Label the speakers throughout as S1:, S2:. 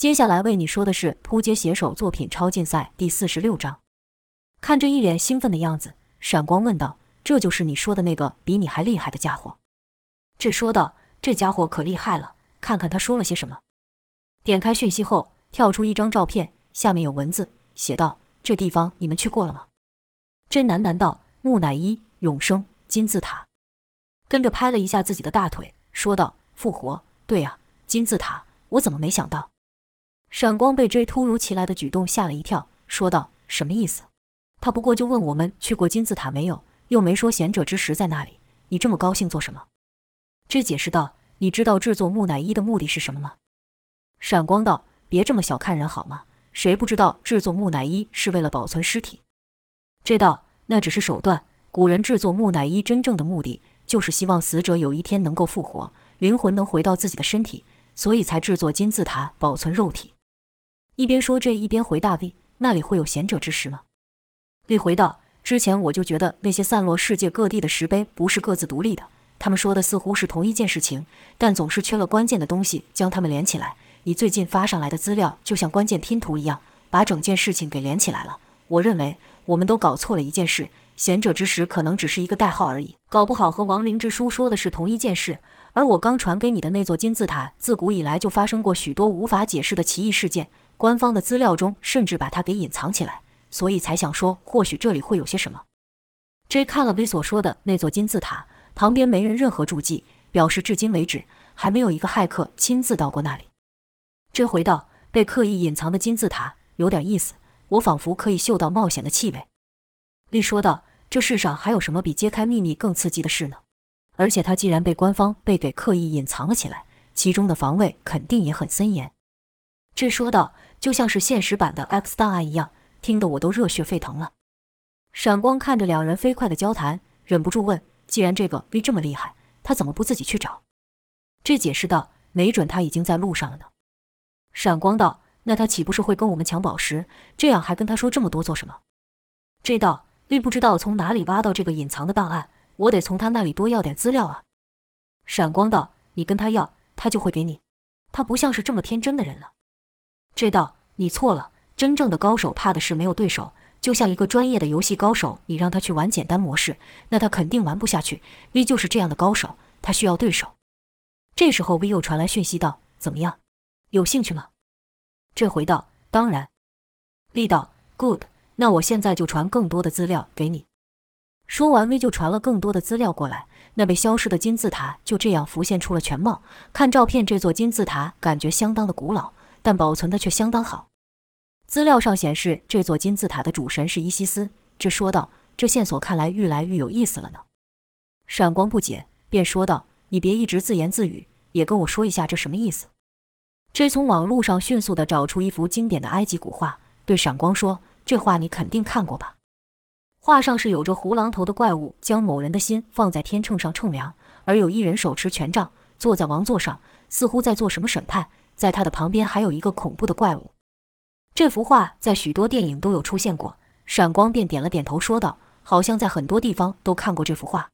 S1: 接下来为你说的是扑街写手作品超竞赛第四十六章。看着一脸兴奋的样子，闪光问道：“这就是你说的那个比你还厉害的家伙？”这说道：“这家伙可厉害了，看看他说了些什么。”点开讯息后，跳出一张照片，下面有文字写道：“这地方你们去过了吗？”真喃喃道：“木乃伊、永生、金字塔。”跟着拍了一下自己的大腿，说道：“复活，对呀，金字塔，我怎么没想到？”闪光被这突如其来的举动吓了一跳，说道：“什么意思？”他不过就问我们去过金字塔没有，又没说贤者之石在那里。你这么高兴做什么？这解释道：“你知道制作木乃伊的目的是什么吗？”闪光道：“别这么小看人好吗？谁不知道制作木乃伊是为了保存尸体？”这道：“那只是手段。古人制作木乃伊真正的目的，就是希望死者有一天能够复活，灵魂能回到自己的身体，所以才制作金字塔保存肉体。”一边说这一边回大 V：“ 那里会有贤者之石吗？”丽回道：“之前我就觉得那些散落世界各地的石碑不是各自独立的，他们说的似乎是同一件事情，但总是缺了关键的东西将它们连起来。你最近发上来的资料就像关键拼图一样，把整件事情给连起来了。我认为我们都搞错了一件事，贤者之石可能只是一个代号而已，搞不好和亡灵之书说的是同一件事。而我刚传给你的那座金字塔，自古以来就发生过许多无法解释的奇异事件，官方的资料中甚至把它给隐藏起来。”所以才想说，或许这里会有些什么。J 看了 V 所说的那座金字塔，旁边没人任何注记，表示至今为止还没有一个骇客亲自到过那里。这回道被刻意隐藏的金字塔有点意思，我仿佛可以嗅到冒险的气味。丽说道：“这世上还有什么比揭开秘密更刺激的事呢？而且它既然被官方被给刻意隐藏了起来，其中的防卫肯定也很森严。”这说道：“就像是现实版的 X 档案一样。”听得我都热血沸腾了。闪光看着两人飞快的交谈，忍不住问：“既然这个 V 这么厉害，他怎么不自己去找？”这解释道：“没准他已经在路上了呢。”闪光道：“那他岂不是会跟我们抢宝石？这样还跟他说这么多做什么？”这道：“V 不知道从哪里挖到这个隐藏的档案，我得从他那里多要点资料啊。”闪光道：“你跟他要，他就会给你。他不像是这么天真的人了。”这道：“你错了。”真正的高手怕的是没有对手，就像一个专业的游戏高手，你让他去玩简单模式，那他肯定玩不下去。V 就是这样的高手，他需要对手。这时候 V 又传来讯息道：“怎么样，有兴趣吗？”这回道：“当然。”V 道：“Good，那我现在就传更多的资料给你。”说完，V 就传了更多的资料过来。那被消失的金字塔就这样浮现出了全貌。看照片，这座金字塔感觉相当的古老，但保存的却相当好。资料上显示，这座金字塔的主神是伊西斯。这说道：“这线索看来愈来愈有意思了呢。”闪光不解，便说道：“你别一直自言自语，也跟我说一下这什么意思。”这从网络上迅速地找出一幅经典的埃及古画，对闪光说：“这画你肯定看过吧？画上是有着胡狼头的怪物，将某人的心放在天秤上称量，而有一人手持权杖，坐在王座上，似乎在做什么审判。在他的旁边还有一个恐怖的怪物。”这幅画在许多电影都有出现过，闪光便点了点头，说道：“好像在很多地方都看过这幅画。”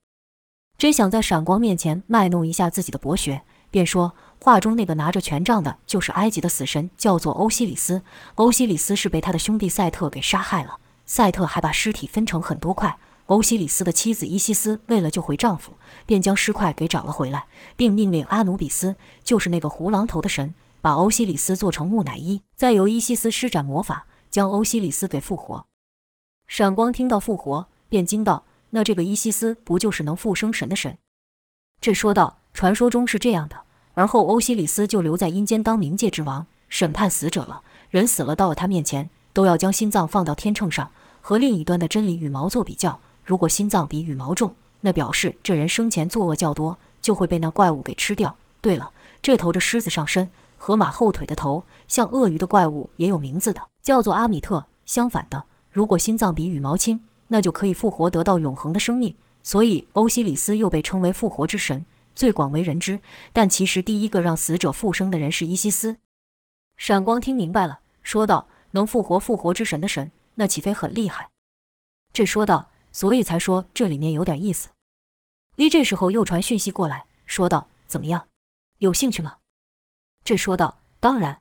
S1: 真想在闪光面前卖弄一下自己的博学，便说：“画中那个拿着权杖的，就是埃及的死神，叫做欧西里斯。欧西里斯是被他的兄弟赛特给杀害了，赛特还把尸体分成很多块。欧西里斯的妻子伊西斯为了救回丈夫，便将尸块给找了回来，并命令阿努比斯，就是那个胡狼头的神。”把欧西里斯做成木乃伊，再由伊西斯施展魔法，将欧西里斯给复活。闪光听到复活，便惊道：“那这个伊西斯不就是能复生神的神？”这说道：“传说中是这样的。而后欧西里斯就留在阴间当冥界之王，审判死者了。人死了到了他面前，都要将心脏放到天秤上，和另一端的真理羽毛做比较。如果心脏比羽毛重，那表示这人生前作恶较多，就会被那怪物给吃掉。对了，这头着狮子上身。”河马后腿的头像鳄鱼的怪物也有名字的，叫做阿米特。相反的，如果心脏比羽毛轻，那就可以复活，得到永恒的生命。所以欧西里斯又被称为复活之神，最广为人知。但其实第一个让死者复生的人是伊西斯。闪光听明白了，说道：“能复活复活之神的神，那岂非很厉害？”这说道：“所以才说这里面有点意思。”V 这时候又传讯息过来，说道：“怎么样，有兴趣吗？”这说道：“当然。”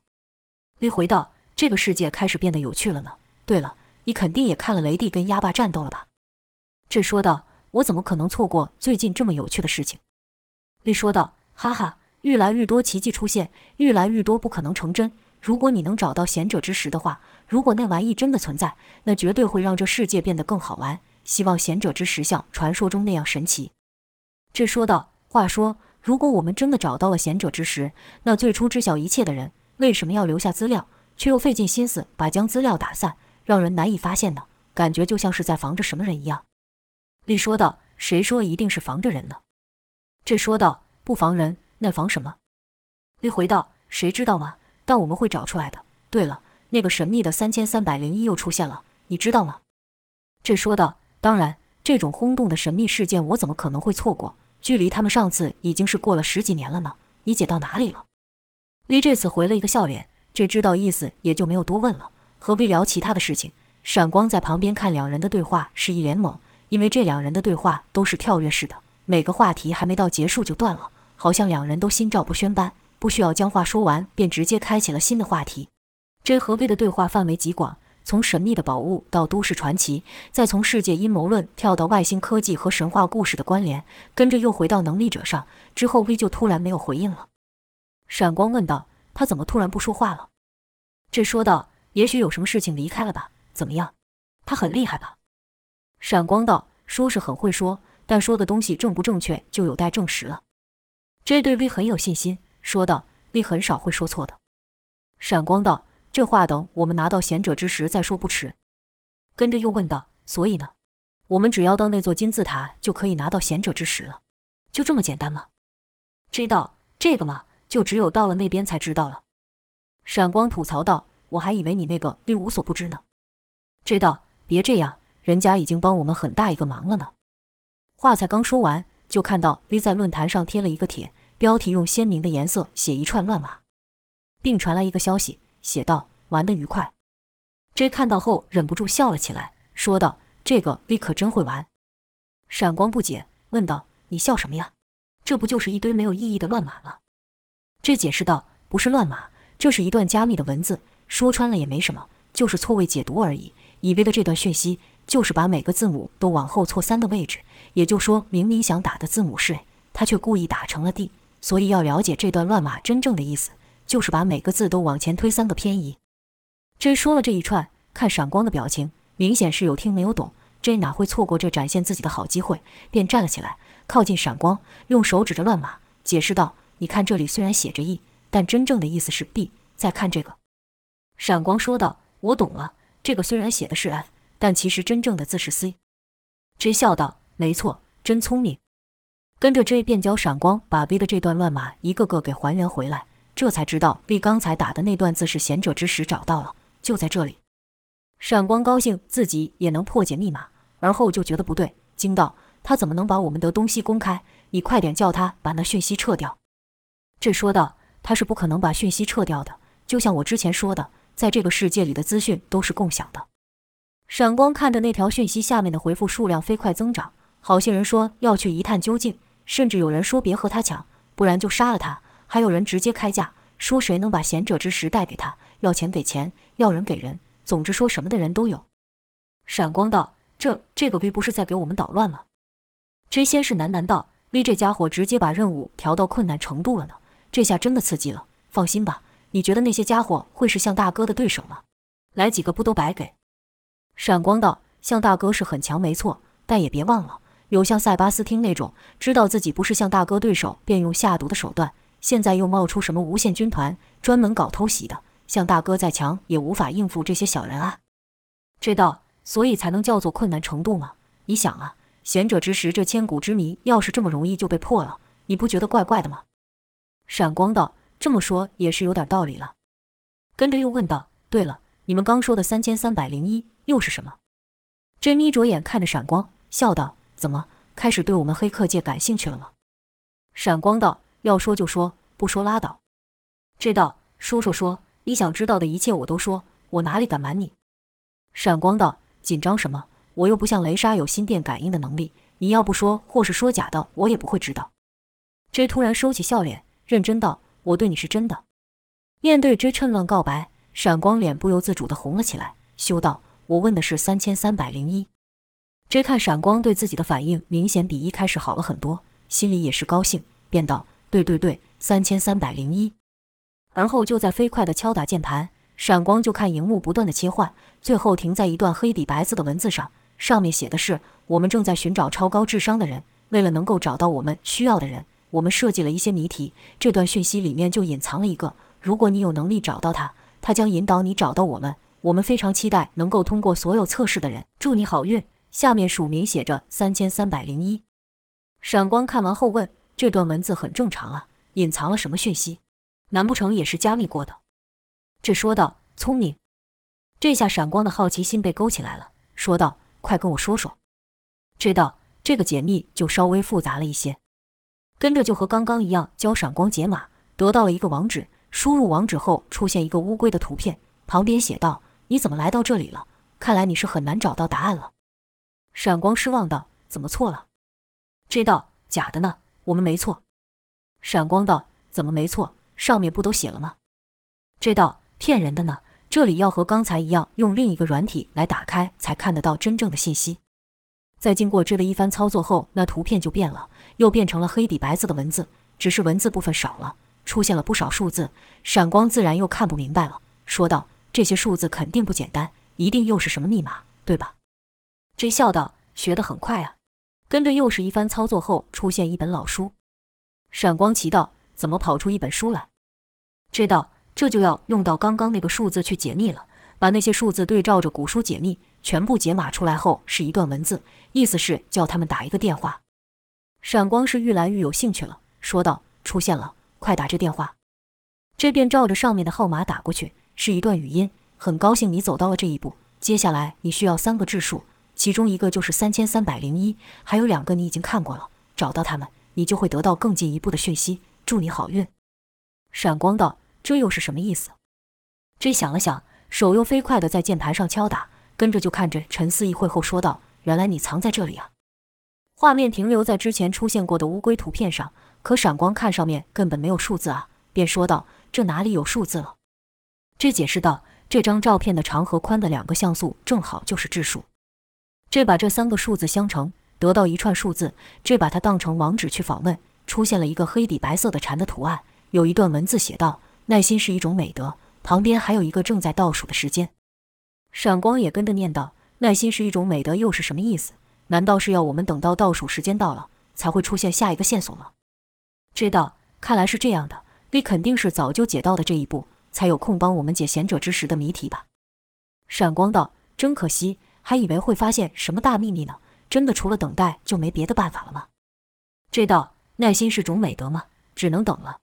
S1: 李回道：“这个世界开始变得有趣了呢。对了，你肯定也看了雷帝跟鸭爸战斗了吧？”这说道：“我怎么可能错过最近这么有趣的事情？”李说道：“哈哈，愈来愈多奇迹出现，愈来愈多不可能成真。如果你能找到贤者之石的话，如果那玩意真的存在，那绝对会让这世界变得更好玩。希望贤者之石像传说中那样神奇。”这说道：“话说，如果我们真的找到了贤者之石，那最初知晓一切的人为什么要留下资料，却又费尽心思把将资料打散，让人难以发现呢？感觉就像是在防着什么人一样。”李说道：“谁说一定是防着人呢？”这说道：“不防人，那防什么？”李回道：“谁知道吗？但我们会找出来的。对了，那个神秘的三千三百零一又出现了，你知道吗？”这说道：“当然，这种轰动的神秘事件，我怎么可能会错过？距离他们上次已经是过了十几年了呢。你姐到哪里了？”李这次回了一个笑脸，这知道意思也就没有多问了，何必聊其他的事情？闪光在旁边看两人的对话是一脸懵。因为这两人的对话都是跳跃式的，每个话题还没到结束就断了，好像两人都心照不宣般，不需要将话说完便直接开启了新的话题。这和贝的对话范围极广，从神秘的宝物到都市传奇，再从世界阴谋论跳到外星科技和神话故事的关联，跟着又回到能力者上。之后 V 就突然没有回应了。闪光问道：“他怎么突然不说话了？”这说道：“也许有什么事情离开了吧？怎么样？他很厉害吧？”闪光道：“说是很会说，但说的东西正不正确就有待证实了。”这对 V 很有信心，说道：“V 很少会说错的。”闪光道：“这话等我们拿到贤者之石再说不迟。”跟着又问道：“所以呢？我们只要到那座金字塔就可以拿到贤者之石了？就这么简单吗？”知道这个嘛，就只有到了那边才知道了。闪光吐槽道：“我还以为你那个 V 无所不知呢。”知道别这样。人家已经帮我们很大一个忙了呢。话才刚说完，就看到 V 在论坛上贴了一个帖，标题用鲜明的颜色写一串乱码，并传来一个消息，写道：“玩得愉快。”J 看到后忍不住笑了起来，说道：“这个 V 可真会玩。”闪光不解，问道：“你笑什么呀？这不就是一堆没有意义的乱码吗？”J 解释道：“不是乱码，这是一段加密的文字，说穿了也没什么，就是错位解读而已。以为的这段讯息。”就是把每个字母都往后错三的位置，也就说明明想打的字母是他却故意打成了 D。所以要了解这段乱码真正的意思，就是把每个字都往前推三个偏移。J 说了这一串，看闪光的表情，明显是有听没有懂。J 哪会错过这展现自己的好机会，便站了起来，靠近闪光，用手指着乱码，解释道：“你看这里虽然写着 E，但真正的意思是 B。再看这个。”闪光说道：“我懂了，这个虽然写的是 F。”但其实真正的字是 C。J 笑道：“没错，真聪明。”跟着 J 便教闪光把 V 的这段乱码一个个给还原回来，这才知道 V 刚才打的那段字是贤者之石找到了，就在这里。闪光高兴自己也能破解密码，而后就觉得不对，惊道：“他怎么能把我们的东西公开？你快点叫他把那讯息撤掉。”这说道：“他是不可能把讯息撤掉的，就像我之前说的，在这个世界里的资讯都是共享的。”闪光看着那条讯息下面的回复数量飞快增长，好些人说要去一探究竟，甚至有人说别和他抢，不然就杀了他。还有人直接开价，说谁能把贤者之石带给他，要钱给钱，要人给人，总之说什么的人都有。闪光道：“这这个 V 不是在给我们捣乱吗？”真先是喃喃道：“V 这家伙直接把任务调到困难程度了呢，这下真的刺激了。放心吧，你觉得那些家伙会是向大哥的对手吗？来几个不都白给？”闪光道：“向大哥是很强，没错，但也别忘了，有像塞巴斯汀那种知道自己不是向大哥对手便用下毒的手段，现在又冒出什么无限军团，专门搞偷袭的。像大哥再强也无法应付这些小人啊。”这道，所以才能叫做困难程度吗？你想啊，贤者之石这千古之谜，要是这么容易就被破了，你不觉得怪怪的吗？闪光道：“这么说也是有点道理了。”跟着又问道：“对了，你们刚说的三千三百零一？”又是什么？真眯着眼看着闪光，笑道：“怎么开始对我们黑客界感兴趣了吗？”闪光道：“要说就说，不说拉倒。”这道：“叔叔说，你想知道的一切我都说，我哪里敢瞒你？”闪光道：“紧张什么？我又不像雷莎有心电感应的能力，你要不说或是说假的，我也不会知道。”J 突然收起笑脸，认真道：“我对你是真的。”面对 J 趁乱告白。闪光脸不由自主地红了起来，羞道：“我问的是三千三百零一。”这看闪光对自己的反应明显比一开始好了很多，心里也是高兴，便道：“对对对，三千三百零一。”而后就在飞快地敲打键盘，闪光就看荧幕不断的切换，最后停在一段黑底白字的文字上，上面写的是：“我们正在寻找超高智商的人，为了能够找到我们需要的人，我们设计了一些谜题。这段讯息里面就隐藏了一个，如果你有能力找到他，他将引导你找到我们。我们非常期待能够通过所有测试的人，祝你好运。”下面署名写着三千三百零一。闪光看完后问：“这段文字很正常啊，隐藏了什么讯息？难不成也是加密过的？”这说道：“聪明。”这下闪光的好奇心被勾起来了，说道：“快跟我说说。”这道：“这个解密就稍微复杂了一些。”跟着就和刚刚一样，教闪光解码，得到了一个网址。输入网址后，出现一个乌龟的图片，旁边写道：“你怎么来到这里了？看来你是很难找到答案了。”闪光失望道：“怎么错了？”这道：“假的呢，我们没错。”闪光道：“怎么没错？上面不都写了吗？”这道：“骗人的呢，这里要和刚才一样，用另一个软体来打开，才看得到真正的信息。”在经过这的一番操作后，那图片就变了，又变成了黑底白字的文字，只是文字部分少了，出现了不少数字。闪光自然又看不明白了，说道：“这些数字肯定不简单，一定又是什么密码，对吧？”这笑道：“学得很快啊！”跟着又是一番操作后，出现一本老书。闪光奇道：“怎么跑出一本书来这道：“这就要用到刚刚那个数字去解密了。把那些数字对照着古书解密，全部解码出来后是一段文字，意思是叫他们打一个电话。”闪光是愈来愈有兴趣了，说道：“出现了，快打这电话。”这便照着上面的号码打过去，是一段语音：“很高兴你走到了这一步，接下来你需要三个质数。”其中一个就是三千三百零一，还有两个你已经看过了。找到他们，你就会得到更进一步的讯息。祝你好运。闪光道：“这又是什么意思？”这想了想，手又飞快地在键盘上敲打，跟着就看着，沉思一会后说道：“原来你藏在这里啊！”画面停留在之前出现过的乌龟图片上，可闪光看上面根本没有数字啊，便说道：“这哪里有数字了？”这解释道：“这张照片的长和宽的两个像素正好就是质数。”这把这三个数字相乘，得到一串数字。这把它当成网址去访问，出现了一个黑底白色的蝉的图案，有一段文字写道：“耐心是一种美德。”旁边还有一个正在倒数的时间。闪光也跟着念道：“耐心是一种美德，又是什么意思？难道是要我们等到倒数时间到了，才会出现下一个线索吗？”知道，看来是这样的。你肯定是早就解到的这一步，才有空帮我们解贤者之石的谜题吧？闪光道：“真可惜。”还以为会发现什么大秘密呢？真的除了等待就没别的办法了吗？这道耐心是种美德吗？只能等了。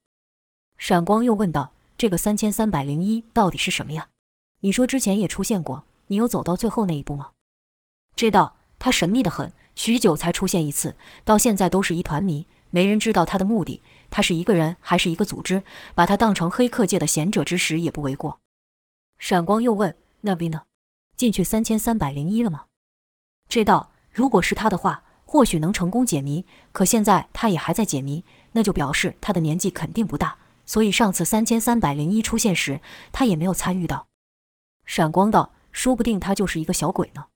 S1: 闪光又问道：“这个三千三百零一到底是什么呀？你说之前也出现过，你有走到最后那一步吗？”这道他神秘的很，许久才出现一次，到现在都是一团谜，没人知道他的目的。他是一个人还是一个组织？把他当成黑客界的贤者之石也不为过。闪光又问：“那边呢？”进去三千三百零一了吗？这道如果是他的话，或许能成功解谜。可现在他也还在解谜，那就表示他的年纪肯定不大。所以上次三千三百零一出现时，他也没有参与到。闪光道：“说不定他就是一个小鬼呢。”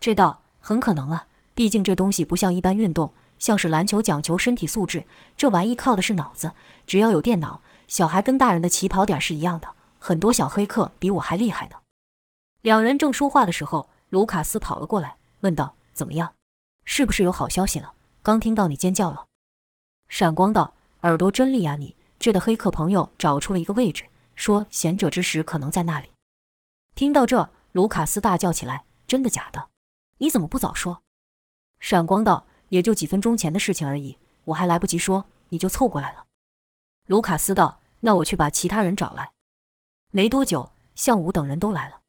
S1: 这道很可能啊，毕竟这东西不像一般运动，像是篮球讲求身体素质，这玩意靠的是脑子。只要有电脑，小孩跟大人的起跑点是一样的。很多小黑客比我还厉害呢。两人正说话的时候，卢卡斯跑了过来，问道：“怎么样？是不是有好消息了？刚听到你尖叫了。”闪光道：“耳朵真利啊！你这的黑客朋友找出了一个位置，说贤者之石可能在那里。”听到这，卢卡斯大叫起来：“真的假的？你怎么不早说？”闪光道：“也就几分钟前的事情而已，我还来不及说，你就凑过来了。”卢卡斯道：“那我去把其他人找来。”没多久，向武等人都来了。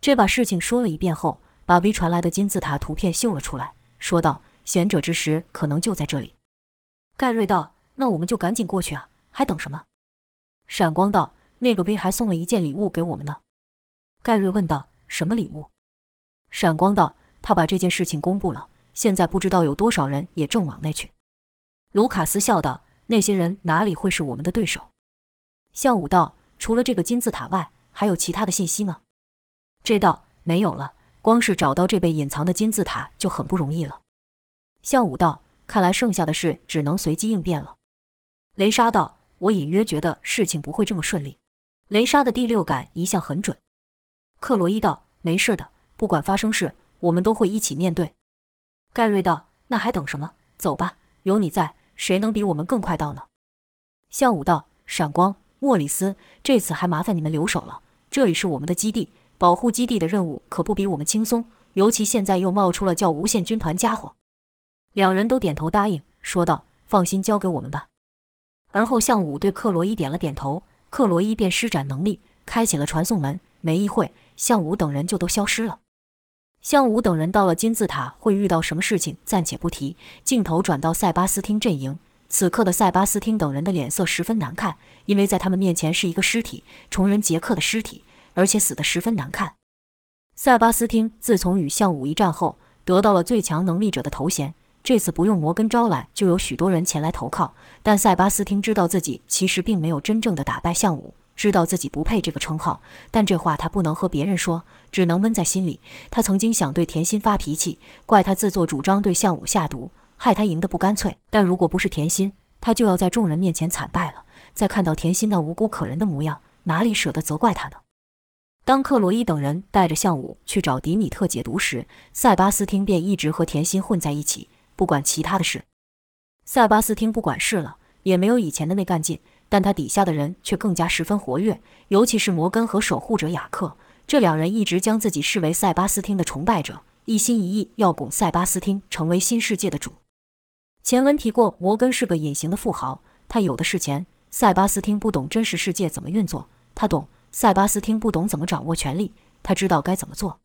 S1: 这把事情说了一遍后，把 V 传来的金字塔图片秀了出来，说道：“贤者之石可能就在这里。”盖瑞道：“那我们就赶紧过去啊，还等什么？”闪光道：“那个 V 还送了一件礼物给我们呢。”盖瑞问道：“什么礼物？”闪光道：“他把这件事情公布了，现在不知道有多少人也正往那去。”卢卡斯笑道：“那些人哪里会是我们的对手？”向武道：“除了这个金字塔外，还有其他的信息吗？这道没有了，光是找到这被隐藏的金字塔就很不容易了。向武道，看来剩下的事只能随机应变了。雷莎道，我隐约觉得事情不会这么顺利。雷莎的第六感一向很准。克罗伊道，没事的，不管发生事，我们都会一起面对。盖瑞道，那还等什么？走吧，有你在，谁能比我们更快到呢？向武道，闪光，莫里斯，这次还麻烦你们留守了。这里是我们的基地，保护基地的任务可不比我们轻松，尤其现在又冒出了叫无限军团家伙。两人都点头答应，说道：“放心，交给我们吧。”而后向武对克罗伊点了点头，克罗伊便施展能力，开启了传送门。没一会，向武等人就都消失了。向武等人到了金字塔，会遇到什么事情暂且不提。镜头转到塞巴斯汀阵营，此刻的塞巴斯汀等人的脸色十分难看，因为在他们面前是一个尸体，虫人杰克的尸体，而且死得十分难看。塞巴斯汀自从与向武一战后，得到了最强能力者的头衔，这次不用摩根招揽，就有许多人前来投靠。但塞巴斯汀知道自己其实并没有真正的打败向武。知道自己不配这个称号，但这话他不能和别人说，只能闷在心里。他曾经想对甜心发脾气，怪他自作主张对向武下毒，害他赢得不干脆。但如果不是甜心，他就要在众人面前惨败了。再看到甜心那无辜可人的模样，哪里舍得责怪他呢？当克罗伊等人带着向武去找迪米特解毒时，塞巴斯汀便一直和甜心混在一起，不管其他的事。塞巴斯汀不管事了，也没有以前的那干劲。但他底下的人却更加十分活跃，尤其是摩根和守护者雅克，这两人一直将自己视为塞巴斯汀的崇拜者，一心一意要拱塞巴斯汀成为新世界的主。前文提过，摩根是个隐形的富豪，他有的是钱。塞巴斯汀不懂真实世界怎么运作，他懂；塞巴斯汀不懂怎么掌握权力，他知道该怎么做。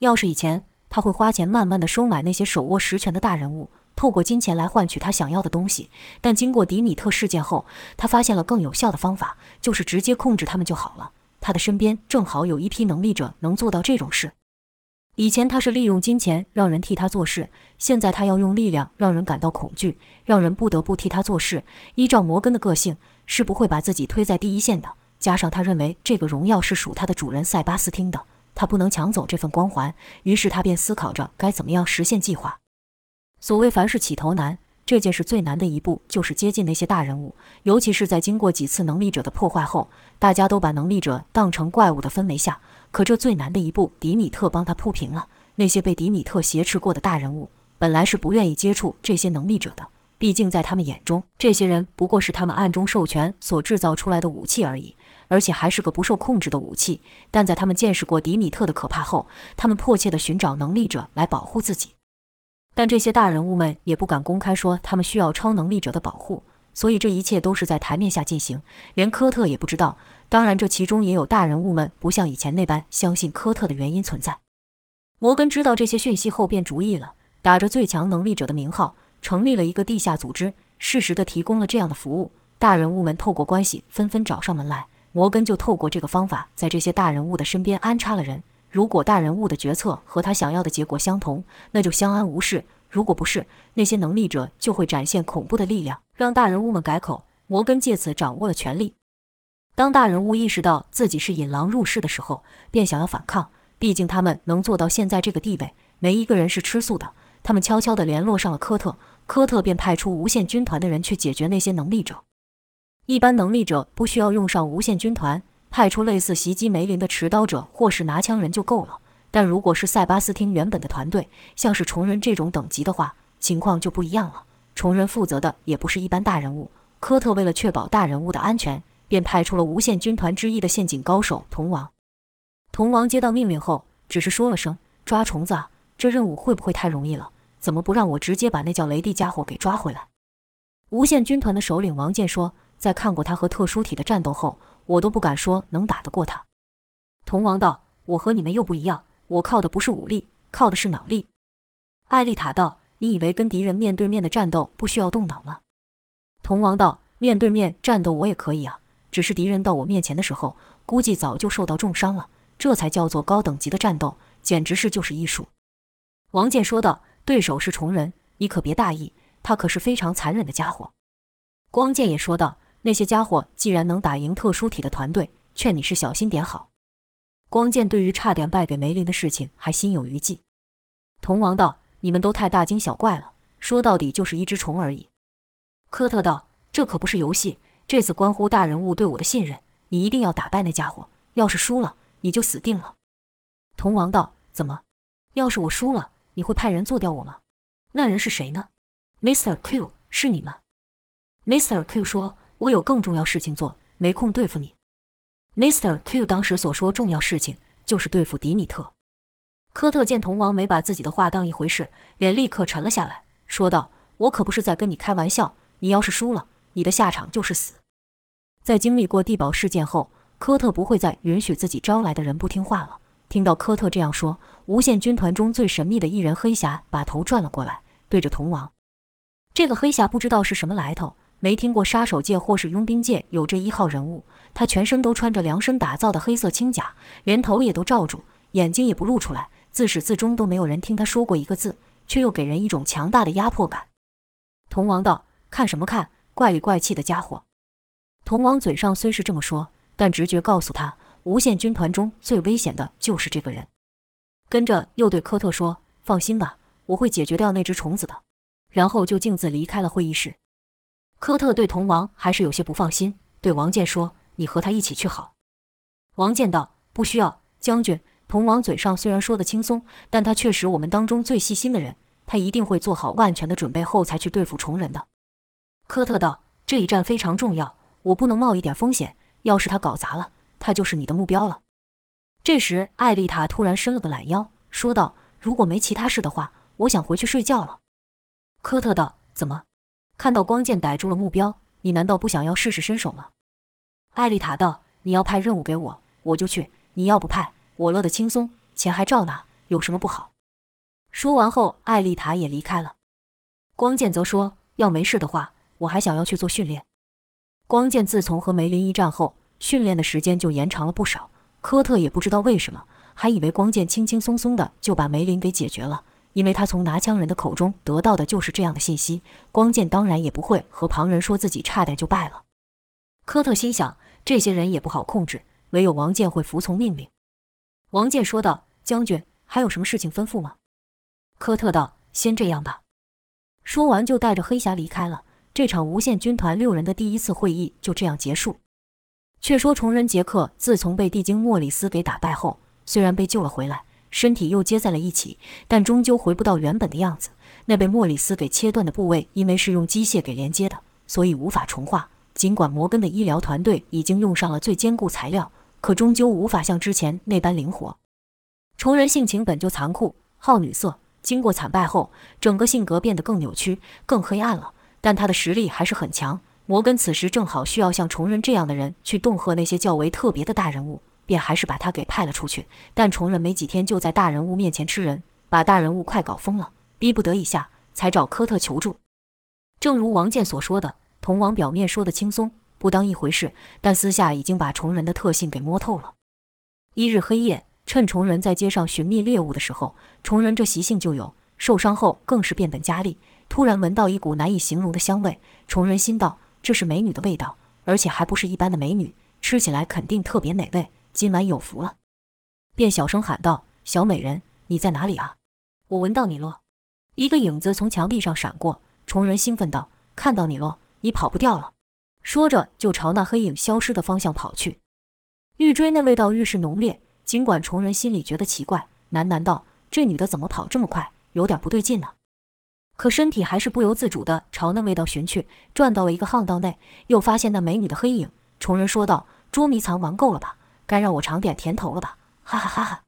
S1: 要是以前，他会花钱慢慢的收买那些手握实权的大人物。透过金钱来换取他想要的东西，但经过迪米特事件后，他发现了更有效的方法，就是直接控制他们就好了。他的身边正好有一批能力者能做到这种事。以前他是利用金钱让人替他做事，现在他要用力量让人感到恐惧，让人不得不替他做事。依照摩根的个性，是不会把自己推在第一线的。加上他认为这个荣耀是属他的主人塞巴斯汀的，他不能抢走这份光环，于是他便思考着该怎么样实现计划。所谓凡事起头难，这件事最难的一步就是接近那些大人物，尤其是在经过几次能力者的破坏后，大家都把能力者当成怪物的氛围下。可这最难的一步，迪米特帮他铺平了。那些被迪米特挟持过的大人物，本来是不愿意接触这些能力者的，毕竟在他们眼中，这些人不过是他们暗中授权所制造出来的武器而已，而且还是个不受控制的武器。但在他们见识过迪米特的可怕后，他们迫切地寻找能力者来保护自己。但这些大人物们也不敢公开说他们需要超能力者的保护，所以这一切都是在台面下进行，连科特也不知道。当然，这其中也有大人物们不像以前那般相信科特的原因存在。摩根知道这些讯息后，便主意了，打着最强能力者的名号，成立了一个地下组织，适时的提供了这样的服务。大人物们透过关系纷纷找上门来，摩根就透过这个方法，在这些大人物的身边安插了人。如果大人物的决策和他想要的结果相同，那就相安无事；如果不是，那些能力者就会展现恐怖的力量，让大人物们改口。摩根借此掌握了权力。当大人物意识到自己是引狼入室的时候，便想要反抗。毕竟他们能做到现在这个地位，没一个人是吃素的。他们悄悄地联络上了科特，科特便派出无限军团的人去解决那些能力者。一般能力者不需要用上无限军团。派出类似袭击梅林的持刀者或是拿枪人就够了，但如果是塞巴斯汀原本的团队，像是虫人这种等级的话，情况就不一样了。虫人负责的也不是一般大人物，科特为了确保大人物的安全，便派出了无限军团之一的陷阱高手铜王。铜王接到命令后，只是说了声“抓虫子啊”，这任务会不会太容易了？怎么不让我直接把那叫雷帝家伙给抓回来？无限军团的首领王健说，在看过他和特殊体的战斗后。我都不敢说能打得过他。童王道：“我和你们又不一样，我靠的不是武力，靠的是脑力。”艾丽塔道：“你以为跟敌人面对面的战斗不需要动脑吗？”童王道：“面对面战斗我也可以啊，只是敌人到我面前的时候，估计早就受到重伤了，这才叫做高等级的战斗，简直是就是艺术。”王健说道：“对手是虫人，你可别大意，他可是非常残忍的家伙。”光剑也说道。那些家伙既然能打赢特殊体的团队，劝你是小心点好。光剑对于差点败给梅林的事情还心有余悸。童王道：“你们都太大惊小怪了，说到底就是一只虫而已。”科特道：“这可不是游戏，这次关乎大人物对我的信任，你一定要打败那家伙。要是输了，你就死定了。”童王道：“怎么？要是我输了，你会派人做掉我吗？那人是谁呢？”Mr. Q 是你吗？Mr. Q 说：“我有更重要事情做，没空对付你。” Mr. Q 当时所说重要事情就是对付迪米特。科特见童王没把自己的话当一回事，脸立刻沉了下来，说道：“我可不是在跟你开玩笑。你要是输了，你的下场就是死。”在经历过地堡事件后，科特不会再允许自己招来的人不听话了。听到科特这样说，无限军团中最神秘的一人黑侠把头转了过来，对着童王。这个黑侠不知道是什么来头。没听过杀手界或是佣兵界有这一号人物，他全身都穿着量身打造的黑色轻甲，连头也都罩住，眼睛也不露出来，自始至终都没有人听他说过一个字，却又给人一种强大的压迫感。童王道：“看什么看，怪里怪气的家伙。”童王嘴上虽是这么说，但直觉告诉他，无限军团中最危险的就是这个人。跟着又对科特说：“放心吧，我会解决掉那只虫子的。”然后就径自离开了会议室。科特对童王还是有些不放心，对王健说：“你和他一起去好。”王健道：“不需要，将军。童王嘴上虽然说的轻松，但他确实我们当中最细心的人，他一定会做好万全的准备后才去对付虫人的。”科特道：“这一战非常重要，我不能冒一点风险。要是他搞砸了，他就是你的目标了。”这时，艾丽塔突然伸了个懒腰，说道：“如果没其他事的话，我想回去睡觉了。”科特道：“怎么？”看到光剑逮住了目标，你难道不想要试试身手吗？艾丽塔道：“你要派任务给我，我就去；你要不派，我乐得轻松，钱还照拿，有什么不好？”说完后，艾丽塔也离开了。光剑则说：“要没事的话，我还想要去做训练。”光剑自从和梅林一战后，训练的时间就延长了不少。科特也不知道为什么，还以为光剑轻轻松松的就把梅林给解决了。因为他从拿枪人的口中得到的就是这样的信息，光剑当然也不会和旁人说自己差点就败了。科特心想，这些人也不好控制，唯有王健会服从命令。王健说道：“将军，还有什么事情吩咐吗？”科特道：“先这样吧。”说完就带着黑侠离开了。这场无限军团六人的第一次会议就这样结束。却说虫人杰克自从被地精莫里斯给打败后，虽然被救了回来。身体又接在了一起，但终究回不到原本的样子。那被莫里斯给切断的部位，因为是用机械给连接的，所以无法重化。尽管摩根的医疗团队已经用上了最坚固材料，可终究无法像之前那般灵活。虫人性情本就残酷，好女色，经过惨败后，整个性格变得更扭曲、更黑暗了。但他的实力还是很强。摩根此时正好需要像虫人这样的人去恫吓那些较为特别的大人物。便还是把他给派了出去，但虫人没几天就在大人物面前吃人，把大人物快搞疯了，逼不得已下才找科特求助。正如王健所说的，童王表面说的轻松，不当一回事，但私下已经把虫人的特性给摸透了。一日黑夜，趁虫人在街上寻觅猎物的时候，虫人这习性就有，受伤后更是变本加厉。突然闻到一股难以形容的香味，虫人心道：这是美女的味道，而且还不是一般的美女，吃起来肯定特别美味。今晚有福了，便小声喊道：“小美人，你在哪里啊？我闻到你了。”一个影子从墙壁上闪过，虫人兴奋道：“看到你了，你跑不掉了。”说着就朝那黑影消失的方向跑去。愈追那味道愈是浓烈，尽管虫人心里觉得奇怪，喃喃道：“这女的怎么跑这么快？有点不对劲呢。”可身体还是不由自主地朝那味道寻去，转到了一个巷道内，又发现那美女的黑影。虫人说道：“捉迷藏玩够了吧？”该让我尝点甜头了吧！哈哈哈哈！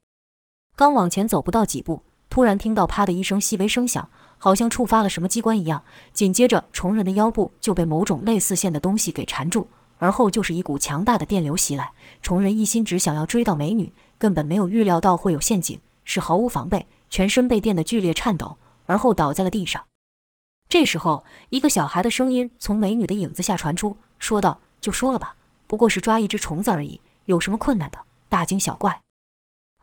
S1: 刚往前走不到几步，突然听到啪的一声细微声响，好像触发了什么机关一样。紧接着，虫人的腰部就被某种类似线的东西给缠住，而后就是一股强大的电流袭来。虫人一心只想要追到美女，根本没有预料到会有陷阱，是毫无防备，全身被电得剧烈颤抖，而后倒在了地上。这时候，一个小孩的声音从美女的影子下传出，说道：“就说了吧，不过是抓一只虫子而已。”有什么困难的？大惊小怪。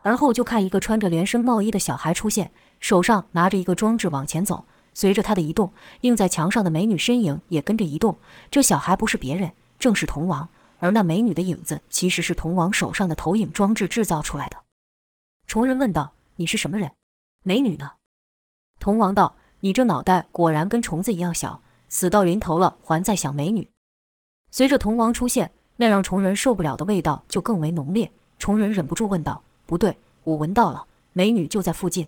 S1: 而后就看一个穿着连身帽衣的小孩出现，手上拿着一个装置往前走。随着他的移动，映在墙上的美女身影也跟着移动。这小孩不是别人，正是童王。而那美女的影子其实是童王手上的投影装置制造出来的。虫人问道：“你是什么人？美女呢？”童王道：“你这脑袋果然跟虫子一样小，死到临头了还在想美女。”随着童王出现，那让虫人受不了的味道就更为浓烈。虫人忍不住问道：“不对，我闻到了，美女就在附近。”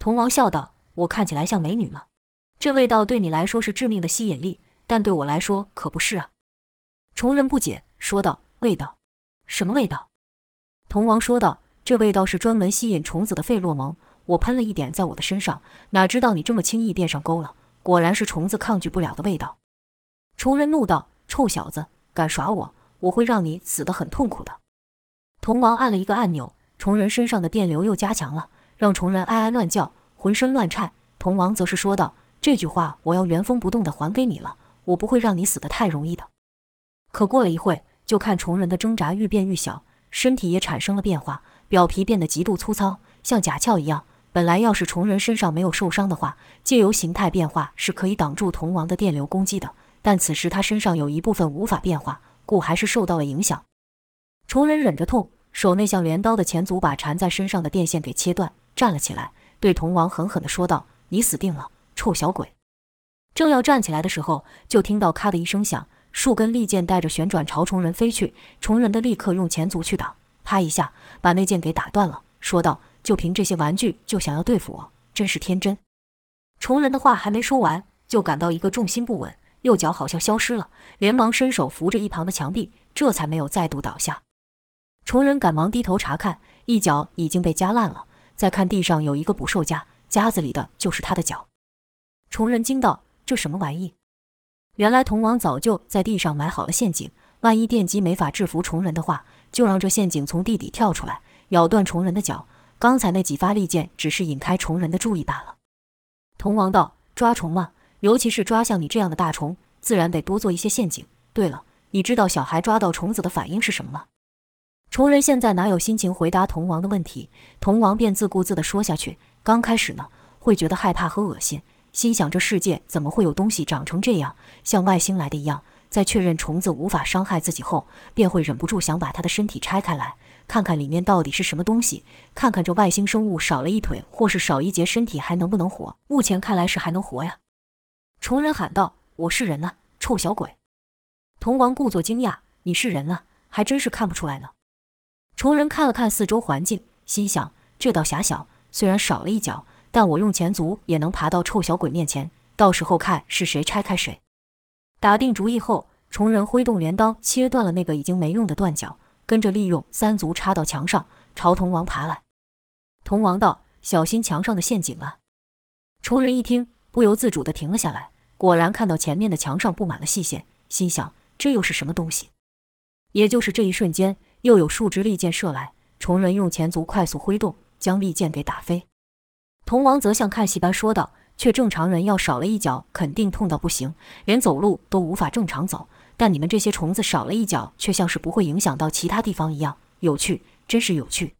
S1: 童王笑道：“我看起来像美女吗？这味道对你来说是致命的吸引力，但对我来说可不是啊。”虫人不解说道：“味道？什么味道？”童王说道：“这味道是专门吸引虫子的费洛蒙。我喷了一点在我的身上，哪知道你这么轻易变上钩了。果然是虫子抗拒不了的味道。”虫人怒道：“臭小子，敢耍我，我会让你死得很痛苦的。”童王按了一个按钮，虫人身上的电流又加强了，让虫人哀哀乱叫，浑身乱颤。童王则是说道：“这句话我要原封不动地还给你了，我不会让你死得太容易的。”可过了一会，就看虫人的挣扎愈变愈小，身体也产生了变化，表皮变得极度粗糙，像甲壳一样。本来要是虫人身上没有受伤的话，借由形态变化是可以挡住童王的电流攻击的。但此时他身上有一部分无法变化，故还是受到了影响。虫人忍着痛，手内像镰刀的前足把缠在身上的电线给切断，站了起来，对童王狠狠地说道：“你死定了，臭小鬼！”正要站起来的时候，就听到咔的一声响。数根利剑带着旋转朝虫人飞去，虫人的立刻用前足去挡，啪一下把那剑给打断了，说道：“就凭这些玩具就想要对付我，真是天真。”虫人的话还没说完，就感到一个重心不稳，右脚好像消失了，连忙伸手扶着一旁的墙壁，这才没有再度倒下。虫人赶忙低头查看，一脚已经被夹烂了，再看地上有一个捕兽夹，夹子里的就是他的脚。虫人惊道：“这什么玩意？”原来童王早就在地上埋好了陷阱，万一电击没法制服虫人的话，就让这陷阱从地底跳出来，咬断虫人的脚。刚才那几发利剑只是引开虫人的注意罢了。童王道：“抓虫吗，尤其是抓像你这样的大虫，自然得多做一些陷阱。对了，你知道小孩抓到虫子的反应是什么吗？”虫人现在哪有心情回答童王的问题，童王便自顾自地说下去：“刚开始呢，会觉得害怕和恶心。”心想：这世界怎么会有东西长成这样，像外星来的一样？在确认虫子无法伤害自己后，便会忍不住想把它的身体拆开来，看看里面到底是什么东西，看看这外星生物少了一腿或是少一截身体还能不能活？目前看来是还能活呀！虫人喊道：“我是人啊，臭小鬼！”童王故作惊讶：“你是人啊？还真是看不出来呢。”虫人看了看四周环境，心想：这道狭小，虽然少了一角。但我用前足也能爬到臭小鬼面前，到时候看是谁拆开谁。打定主意后，虫人挥动镰刀切断了那个已经没用的断脚，跟着利用三足插到墙上，朝童王爬来。童王道：“小心墙上的陷阱啊！”虫人一听，不由自主地停了下来。果然看到前面的墙上布满了细线，心想：这又是什么东西？也就是这一瞬间，又有数支利箭射来，虫人用前足快速挥动，将利箭给打飞。童王则像看戏般说道：“却正常人要少了一脚，肯定痛到不行，连走路都无法正常走。但你们这些虫子少了一脚，却像是不会影响到其他地方一样，有趣，真是有趣。”